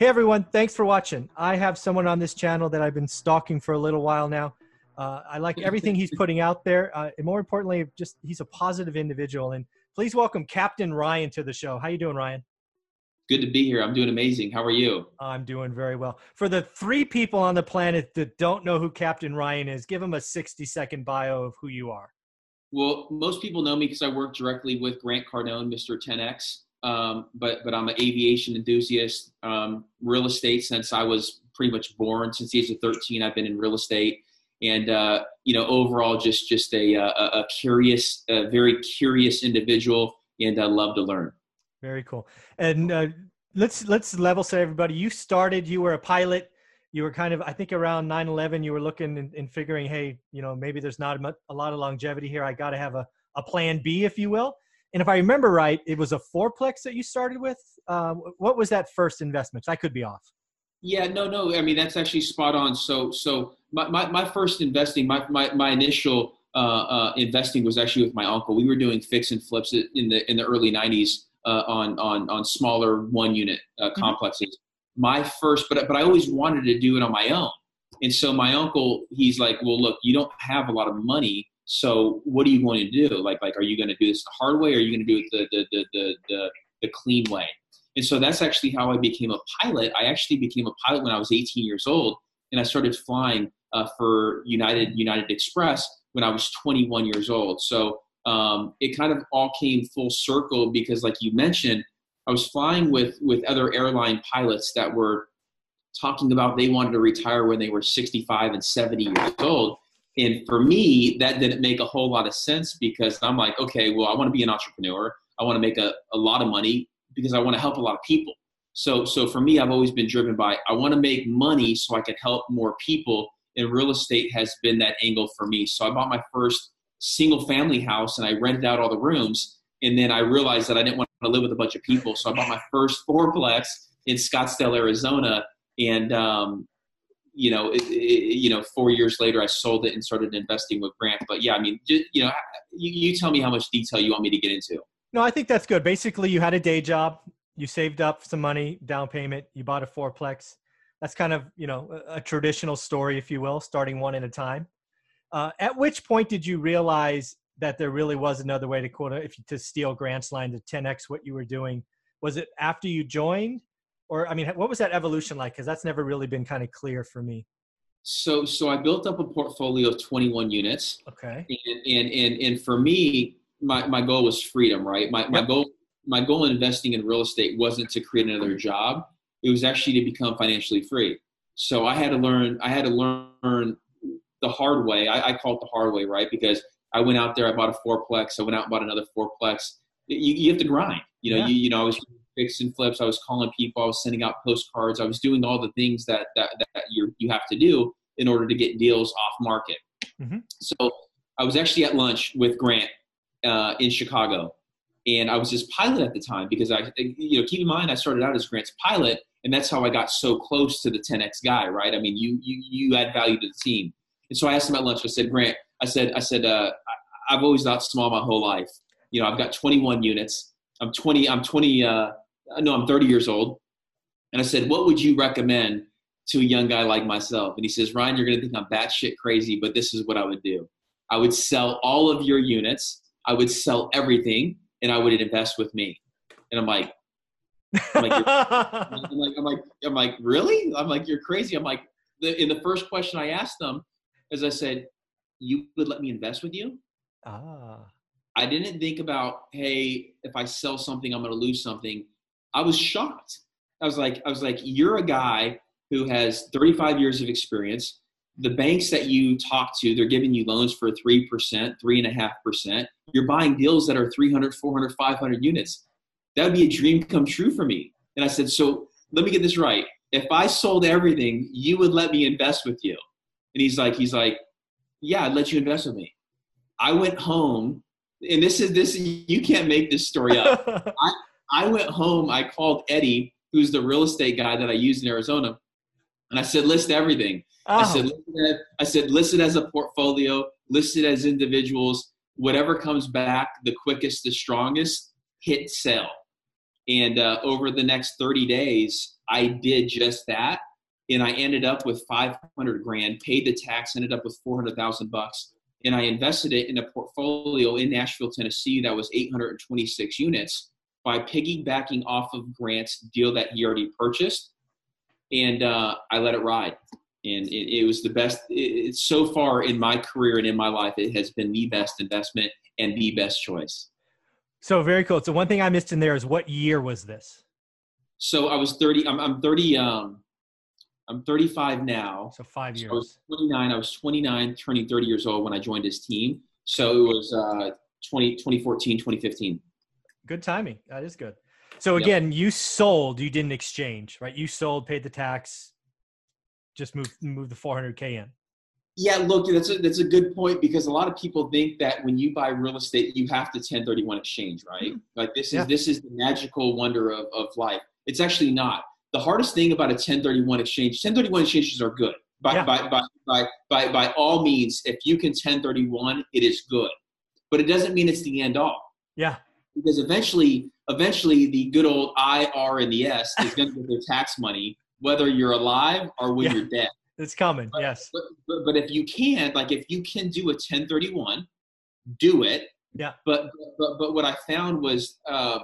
Hey everyone, thanks for watching. I have someone on this channel that I've been stalking for a little while now. Uh, I like everything he's putting out there, uh, and more importantly, just he's a positive individual. And please welcome Captain Ryan to the show. How you doing, Ryan? Good to be here. I'm doing amazing. How are you? I'm doing very well. For the three people on the planet that don't know who Captain Ryan is, give them a 60 second bio of who you are. Well, most people know me because I work directly with Grant Cardone, Mr. 10X. Um, but but I'm an aviation enthusiast. Um, real estate since I was pretty much born. Since the age of 13, I've been in real estate. And uh, you know overall just just a, a, a curious a very curious individual and I love to learn. Very cool. And uh, let's let's level set everybody. You started you were a pilot. You were kind of i think around 9-11 you were looking and, and figuring hey you know maybe there's not a lot of longevity here. I got to have a, a plan b if you will and if i remember right it was a fourplex that you started with um, what was that first investment i could be off yeah, no, no. I mean, that's actually spot on. So, so my, my, my first investing, my, my, my initial uh, uh, investing was actually with my uncle. We were doing fix and flips in the in the early '90s uh, on on on smaller one unit uh, mm-hmm. complexes. Mm-hmm. My first, but but I always wanted to do it on my own. And so my uncle, he's like, well, look, you don't have a lot of money, so what are you going to do? Like, like, are you going to do this the hard way, or are you going to do it the the the the, the, clean way? And so that's actually how I became a pilot. I actually became a pilot when I was 18 years old, and I started flying uh, for United United Express when I was 21 years old. So um, it kind of all came full circle because, like you mentioned, I was flying with with other airline pilots that were talking about they wanted to retire when they were 65 and 70 years old. And for me, that didn't make a whole lot of sense because I'm like, okay, well, I want to be an entrepreneur. I want to make a, a lot of money because I want to help a lot of people. So, so for me, I've always been driven by I want to make money so I can help more people. And real estate has been that angle for me. So I bought my first single family house and I rented out all the rooms. And then I realized that I didn't want to live with a bunch of people. So I bought my first fourplex in Scottsdale, Arizona. And, um, you know, it, it, you know, four years later, I sold it and started investing with Grant. But yeah, I mean, just, you know, you, you tell me how much detail you want me to get into. No, I think that's good. Basically, you had a day job, you saved up some money, down payment, you bought a fourplex. That's kind of you know a, traditional story, if you will, starting one at a time. Uh, at which point did you realize that there really was another way to quote if to steal Grant's line to 10x what you were doing? Was it after you joined, or I mean, what was that evolution like? Because that's never really been kind of clear for me. So, so I built up a portfolio of 21 units. Okay. And and and, and for me, my, my goal was freedom, right? My, my goal my goal in investing in real estate wasn't to create another job. It was actually to become financially free. So I had to learn. I had to learn the hard way. I, I call it the hard way, right? Because I went out there. I bought a fourplex. I went out and bought another fourplex. You, you have to grind. You know, yeah. you, you know, I was fixing flips. I was calling people. I was sending out postcards. I was doing all the things that that, that you you have to do in order to get deals off market. Mm-hmm. So I was actually at lunch with Grant uh, in Chicago, and I was his pilot at the time because I, you know, keep in mind I started out as Grant's pilot, and that's how I got so close to the 10x guy, right? I mean, you you you add value to the team, and so I asked him at lunch. I said, Grant, I said, I said, uh, I've always thought small my whole life. You know, I've got 21 units. I'm 20. I'm 20. Uh, no, I'm 30 years old. And I said, what would you recommend to a young guy like myself? And he says, Ryan, you're going to think I'm batshit crazy, but this is what I would do. I would sell all of your units. I would sell everything, and I would invest with me. And I'm like, I'm like, I'm like, I'm like, I'm like, really? I'm like, you're crazy. I'm like, the, in the first question I asked them, as I said, you would let me invest with you? Ah. I didn't think about, hey, if I sell something, I'm going to lose something. I was shocked. I was like, I was like, you're a guy who has 35 years of experience. The banks that you talk to, they're giving you loans for 3%, 3.5%. You're buying deals that are 300, 400, 500 units. That would be a dream come true for me. And I said, so let me get this right. If I sold everything, you would let me invest with you. And he's like, he's like, yeah, I'd let you invest with me. I went home, and this is this you can't make this story up. I, I went home, I called Eddie, who's the real estate guy that I used in Arizona, and I said, list everything. Oh. I said, oh. I said, list it as a portfolio, list it as individuals, whatever comes back the quickest, the strongest, hit sell. And uh, over the next 30 days, I did just that. And I ended up with 500 grand, paid the tax, ended up with 400,000 bucks. And I invested it in a portfolio in Nashville, Tennessee that was 826 units by piggybacking off of Grant's deal that he already purchased, and uh, I let it ride. And it, it was the best. It, so far in my career and in my life, it has been the best investment and the best choice. So very cool. So one thing I missed in there is what year was this? So I was 30. I'm, I'm 30. Um, I'm 35 now. So five years. So I was 29. I was 29, turning 30 years old when I joined his team. So it was uh, 20, 2014, 2015. Good timing. That is good. So again, yep. you sold, you didn't exchange, right? You sold, paid the tax, just move move the 400k in. Yeah, look, that's a that's a good point because a lot of people think that when you buy real estate, you have to 1031 exchange, right? Mm-hmm. Like this is yeah. this is the magical wonder of, of life. It's actually not. The hardest thing about a 1031 exchange, 1031 exchanges are good. By, yeah. by, by, by, by, by all means, if you can 1031, it is good. But it doesn't mean it's the end all. Yeah because eventually, eventually, the good old I, R, and the S is going to get their tax money, whether you're alive or when yeah, you're dead. It's coming, but, yes. But, but, but if you can, like if you can do a 1031, do it. Yeah. But but but what I found was uh,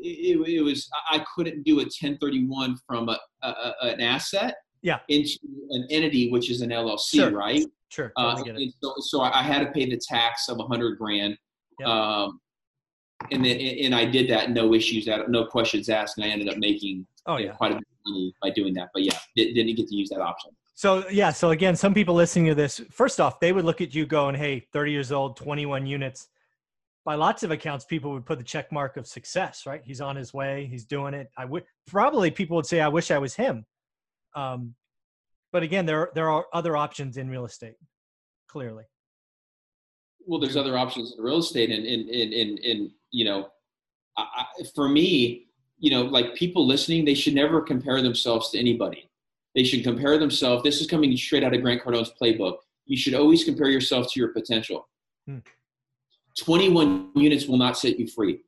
it, it was I couldn't do a 1031 from a, a an asset yeah. into an entity which is an LLC, sure. right? Sure. Uh, so, so I had to pay the tax of a hundred grand. Yep. Um, and then and I did that, no issues, no questions asked, and I ended up making oh yeah quite a bit of money by doing that. But yeah, didn't get to use that option. So yeah, so again, some people listening to this, first off, they would look at you going, "Hey, 30 years old, 21 units." By lots of accounts, people would put the check mark of success, right? He's on his way, he's doing it. I would probably people would say, "I wish I was him." Um, but again, there there are other options in real estate, clearly well, there's other options in real estate, and in in in, in you know, I, for me, you know, like people listening, they should never compare themselves to anybody. They should compare themselves. This is coming straight out of Grant Cardone's playbook. You should always compare yourself to your potential. Hmm. 21 units will not set you free.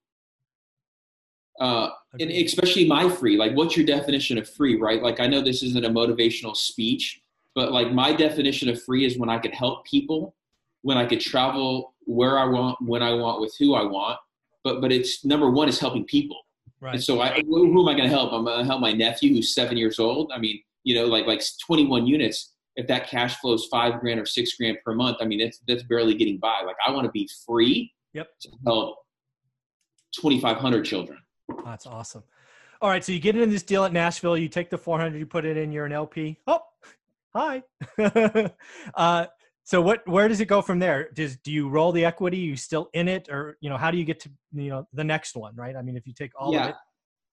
Uh, and especially my free. Like, what's your definition of free, right? Like, I know this isn't a motivational speech, but like my definition of free is when I could help people when I could travel where I want, when I want, with who I want. But but it's number one is helping people. Right. And so I, who am I going to help? I'm going to help my nephew who's seven years old. I mean, you know, like like 21 units. If that cash flows five grand or six grand per month, I mean, that's that's barely getting by. Like I want to be free. Yep. To help 2,500 children. That's awesome. All right, so you get into this deal at Nashville. You take the 400, you put it in. You're an LP. Oh, hi. uh, so what where does it go from there does do you roll the equity you still in it or you know how do you get to you know the next one right i mean if you take all yeah. of it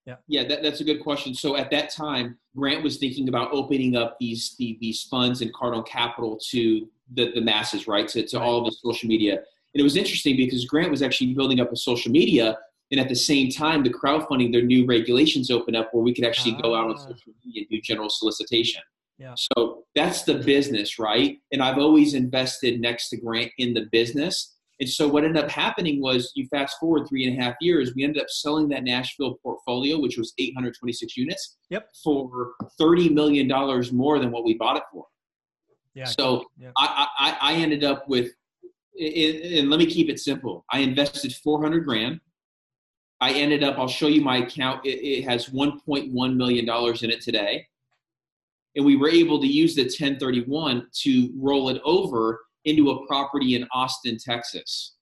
yeah yeah that, that's a good question so at that time grant was thinking about opening up these the, these funds and Cardone Capital to the, the masses right to, to right. all of the social media and it was interesting because grant was actually building up a social media And at the same time, the crowdfunding, their new regulations open up where we could actually go out on Ah. social media and do general solicitation. Yeah. So that's the business, right? And I've always invested next to Grant in the business. And so what ended up happening was you fast forward three and a half years, we ended up selling that Nashville portfolio, which was 826 units, Yep. for $30 million more than what we bought it for. Yeah. So yeah. I, I, I ended up with, and and let me keep it simple. I invested 400 grand. I ended up, I'll show you my account. It, it has $1.1 million in it today. And we were able to use the 1031 to roll it over into a property in Austin, Texas,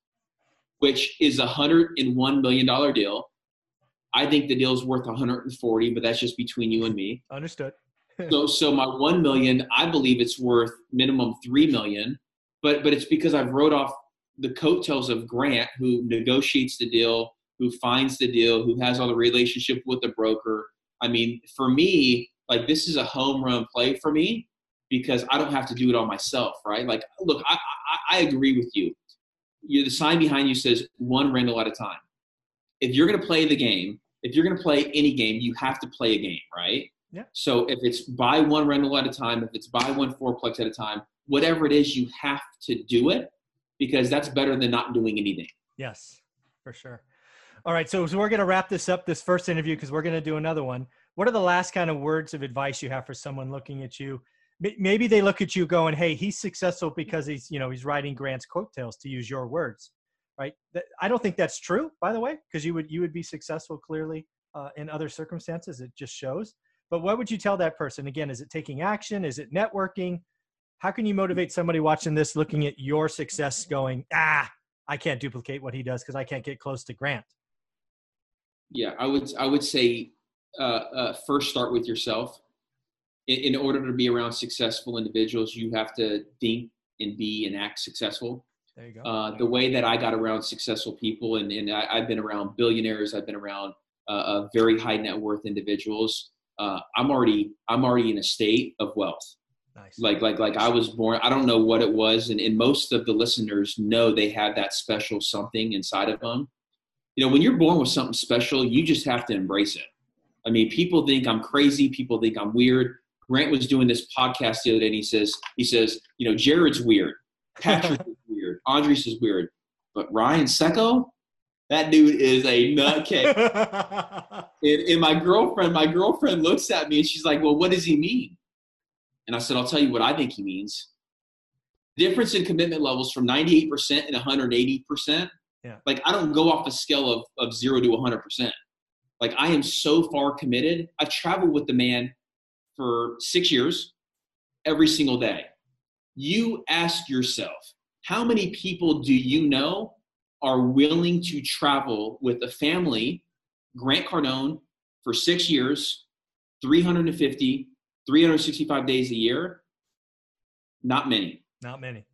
which is a $101 million deal. I think the deal's worth 140, but that's just between you and me Understood. so so my one million i believe it's worth minimum three million but but it's because i've wrote off the coattails of grant who negotiates the deal who finds the deal who has all the relationship with the broker i mean for me like this is a home run play for me because i don't have to do it all myself right like look i i, I agree with you you the sign behind you says one rental at a time if you're going to play the game if you're going to play any game you have to play a game right Yeah. so if it's buy one rental at a time, if it's buy one fourplex at a time, whatever it is, you have to do it because that's better than not doing anything. Yes, for sure. All right. So, so we're going to wrap this up, this first interview, because we're going to do another one. What are the last kind of words of advice you have for someone looking at you? Maybe they look at you going, "Hey, he's successful because he's, you know, he's riding Grant's coattails." To use your words, right? I don't think that's true, by the way, because you would you would be successful clearly uh, in other circumstances. It just shows. But what would you tell that person? Again, is it taking action? Is it networking? How can you motivate somebody watching this, looking at your success, going, "Ah, I can't duplicate what he does because I can't get close to Grant." Yeah, I would I would say uh, uh, first start with yourself. In, in order to be around successful individuals, you have to think and be and act successful. There you go. Uh, the way that I got around successful people, and, and I, I've been around billionaires, I've been around uh, uh, very high net worth individuals. Uh, I'm already I'm already in a state of wealth. nice. Like like like I was born. I don't know what it was, and, and most of the listeners know they have that special something inside of them. You know, when you're born with something special, you just have to embrace it. I mean, people think I'm crazy. People think I'm weird. Grant was doing this podcast the other day, and he says, he says, you know, Jared's weird, Patrick is weird, Andres is weird, but Ryan Secco, that dude is a nutcase. and, and my girlfriend, my girlfriend looks at me and she's like, well, what does he mean? And I said, I'll tell you what I think he means. Difference in commitment levels from 98% and 180%. Yeah. Like I don't go off a scale of, of zero to 100%. Like I am so far committed. I've traveled with the man for six years, every single day. You ask yourself, how many people do you know are willing to travel with a family, Grant Cardone, for six years, 350, 365 days a year? Not many. Not many.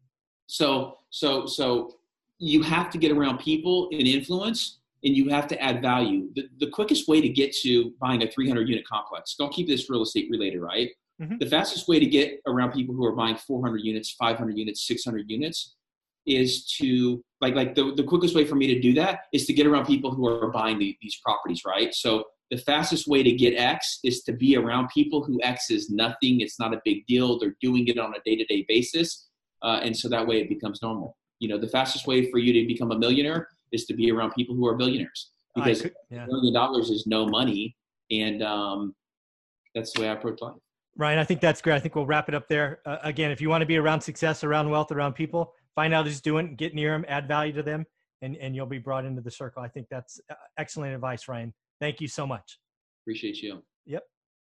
So, so, so you have to get around people and influence, and you have to add value. The, the quickest way to get to buying a 300 unit complex, don't keep this real estate related, right? Mhm. The fastest way to get around people who are buying 400 units, 500 units, 600 units is to like like the, the quickest way for me to do that is to get around people who are buying the, these properties right so the fastest way to get x is to be around people who x is nothing it's not a big deal they're doing it on a day-to-day basis uh, and so that way it becomes normal you know the fastest way for you to become a millionaire is to be around people who are billionaires because could- yeah. a million dollars is no money and um, that's the way i approach life Ryan, I think that's great. I think we'll wrap it up there. Uh, again, if you want to be around success, around wealth, around people, find out who's doing, get near them, add value to them, and, and you'll be brought into the circle. I think that's uh, excellent advice, Ryan. Thank you so much. appreciate you.